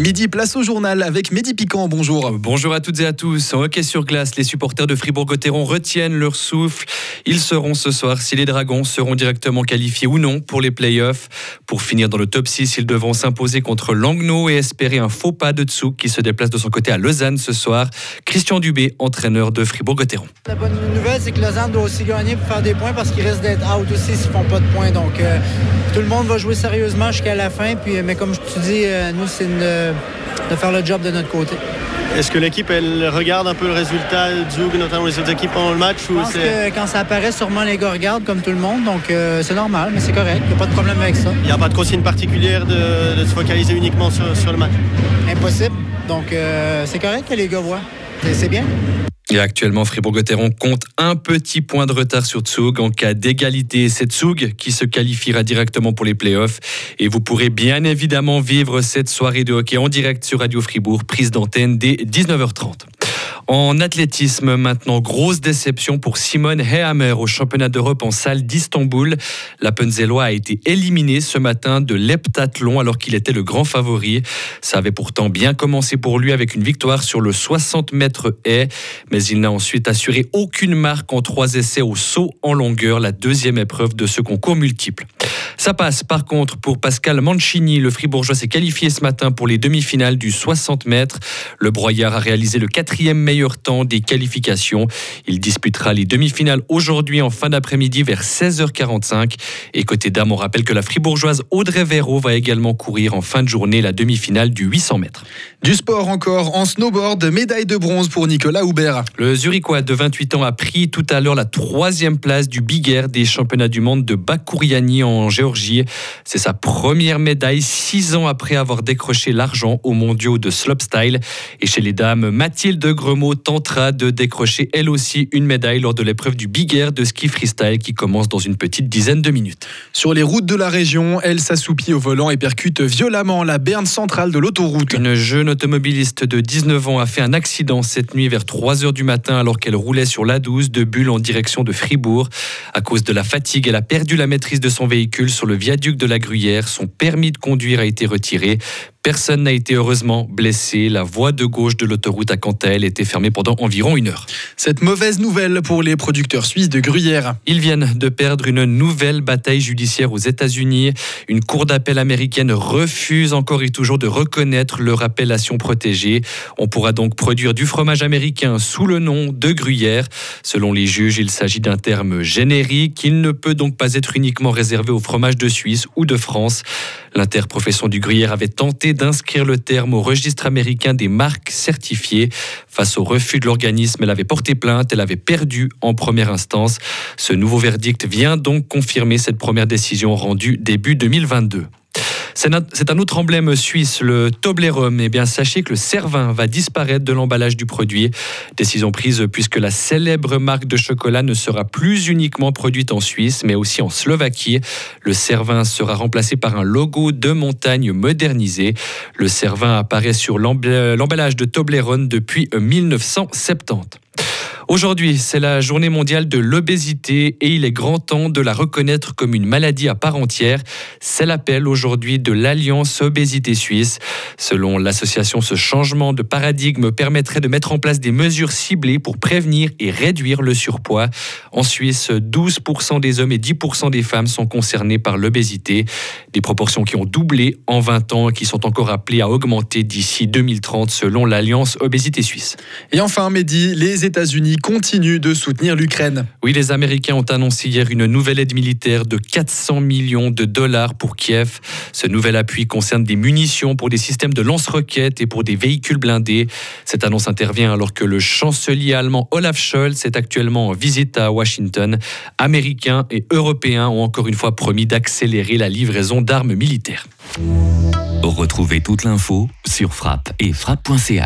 Midi, place au journal avec Mehdi Piquant. Bonjour. Bonjour à toutes et à tous. En hockey sur glace, les supporters de Fribourg-Gotteron retiennent leur souffle. Ils sauront ce soir si les Dragons seront directement qualifiés ou non pour les playoffs. Pour finir dans le top 6, ils devront s'imposer contre Langnau et espérer un faux pas de Tsouk qui se déplace de son côté à Lausanne ce soir. Christian Dubé, entraîneur de Fribourg-Gotteron. La bonne nouvelle, c'est que Lausanne doit aussi gagner pour faire des points parce qu'ils risquent d'être out aussi s'ils font pas de points. Donc, euh, tout le monde va jouer sérieusement jusqu'à la fin. Puis, mais comme je te dis, euh, nous, c'est de faire le job de notre côté. Est-ce que l'équipe, elle regarde un peu le résultat Zug, notamment les autres équipes pendant le match Je pense que quand ça apparaît, sûrement les gars regardent comme tout le monde. Donc euh, c'est normal, mais c'est correct. Il n'y a pas de problème avec ça. Il n'y a pas de consigne particulière de, se focaliser uniquement sur, le match? Impossible. Donc euh, c'est correct que les gars voient. C'est bien. Et actuellement, Fribourg-Gotteron compte un petit point de retard sur Tsug. En cas d'égalité, c'est Tsug qui se qualifiera directement pour les playoffs. Et vous pourrez bien évidemment vivre cette soirée de hockey en direct sur Radio Fribourg, prise d'antenne dès 19h30. En athlétisme, maintenant, grosse déception pour Simone Hehammer au championnat d'Europe en salle d'Istanbul. La Penzellois a été éliminé ce matin de l'heptathlon alors qu'il était le grand favori. Ça avait pourtant bien commencé pour lui avec une victoire sur le 60 mètres haie, mais il n'a ensuite assuré aucune marque en trois essais au saut en longueur, la deuxième épreuve de ce concours multiple. Ça passe par contre pour Pascal Mancini. Le Fribourgeois s'est qualifié ce matin pour les demi-finales du 60 mètres. Le Broyard a réalisé le quatrième meilleur temps des qualifications. Il disputera les demi-finales aujourd'hui en fin d'après-midi vers 16h45. Et côté dames, on rappelle que la Fribourgeoise Audrey Véro va également courir en fin de journée la demi-finale du 800 mètres. Du sport encore en snowboard, médaille de bronze pour Nicolas Hubert. Le Zurichois de 28 ans a pris tout à l'heure la troisième place du Big Air des championnats du monde de Bakouriani en Géorgie c'est sa première médaille six ans après avoir décroché l'argent aux mondiaux de slopestyle. Et chez les dames, Mathilde Gremaud tentera de décrocher elle aussi une médaille lors de l'épreuve du Big Air de ski freestyle qui commence dans une petite dizaine de minutes. Sur les routes de la région, elle s'assoupit au volant et percute violemment la berne centrale de l'autoroute. Une jeune automobiliste de 19 ans a fait un accident cette nuit vers 3 h du matin alors qu'elle roulait sur l'A12 de Bulle en direction de Fribourg. À cause de la fatigue, elle a perdu la maîtrise de son véhicule sur le viaduc de la Gruyère. Son permis de conduire a été retiré. Personne n'a été heureusement blessé. La voie de gauche de l'autoroute a quant à elle été fermée pendant environ une heure. Cette mauvaise nouvelle pour les producteurs suisses de gruyère. Ils viennent de perdre une nouvelle bataille judiciaire aux États-Unis. Une cour d'appel américaine refuse encore et toujours de reconnaître leur appellation protégée. On pourra donc produire du fromage américain sous le nom de gruyère. Selon les juges, il s'agit d'un terme générique. Il ne peut donc pas être uniquement réservé au fromage de Suisse ou de France. L'interprofession du gruyère avait tenté d'inscrire le terme au registre américain des marques certifiées. Face au refus de l'organisme, elle avait porté plainte, elle avait perdu en première instance. Ce nouveau verdict vient donc confirmer cette première décision rendue début 2022. C'est un autre emblème suisse, le Toblerone. Eh bien, sachez que le Cervin va disparaître de l'emballage du produit. Décision prise puisque la célèbre marque de chocolat ne sera plus uniquement produite en Suisse, mais aussi en Slovaquie. Le Cervin sera remplacé par un logo de montagne modernisé. Le Cervin apparaît sur l'emballage de Toblerone depuis 1970. Aujourd'hui, c'est la journée mondiale de l'obésité et il est grand temps de la reconnaître comme une maladie à part entière. C'est l'appel aujourd'hui de l'Alliance Obésité Suisse. Selon l'association, ce changement de paradigme permettrait de mettre en place des mesures ciblées pour prévenir et réduire le surpoids. En Suisse, 12% des hommes et 10% des femmes sont concernés par l'obésité. Des proportions qui ont doublé en 20 ans et qui sont encore appelées à augmenter d'ici 2030 selon l'Alliance Obésité Suisse. Et enfin, Mehdi, les États-Unis continue de soutenir l'Ukraine. Oui, les Américains ont annoncé hier une nouvelle aide militaire de 400 millions de dollars pour Kiev. Ce nouvel appui concerne des munitions pour des systèmes de lance-roquettes et pour des véhicules blindés. Cette annonce intervient alors que le chancelier allemand Olaf Scholz est actuellement en visite à Washington. Américains et Européens ont encore une fois promis d'accélérer la livraison d'armes militaires. Retrouvez toute l'info sur frappe et frappe.ch.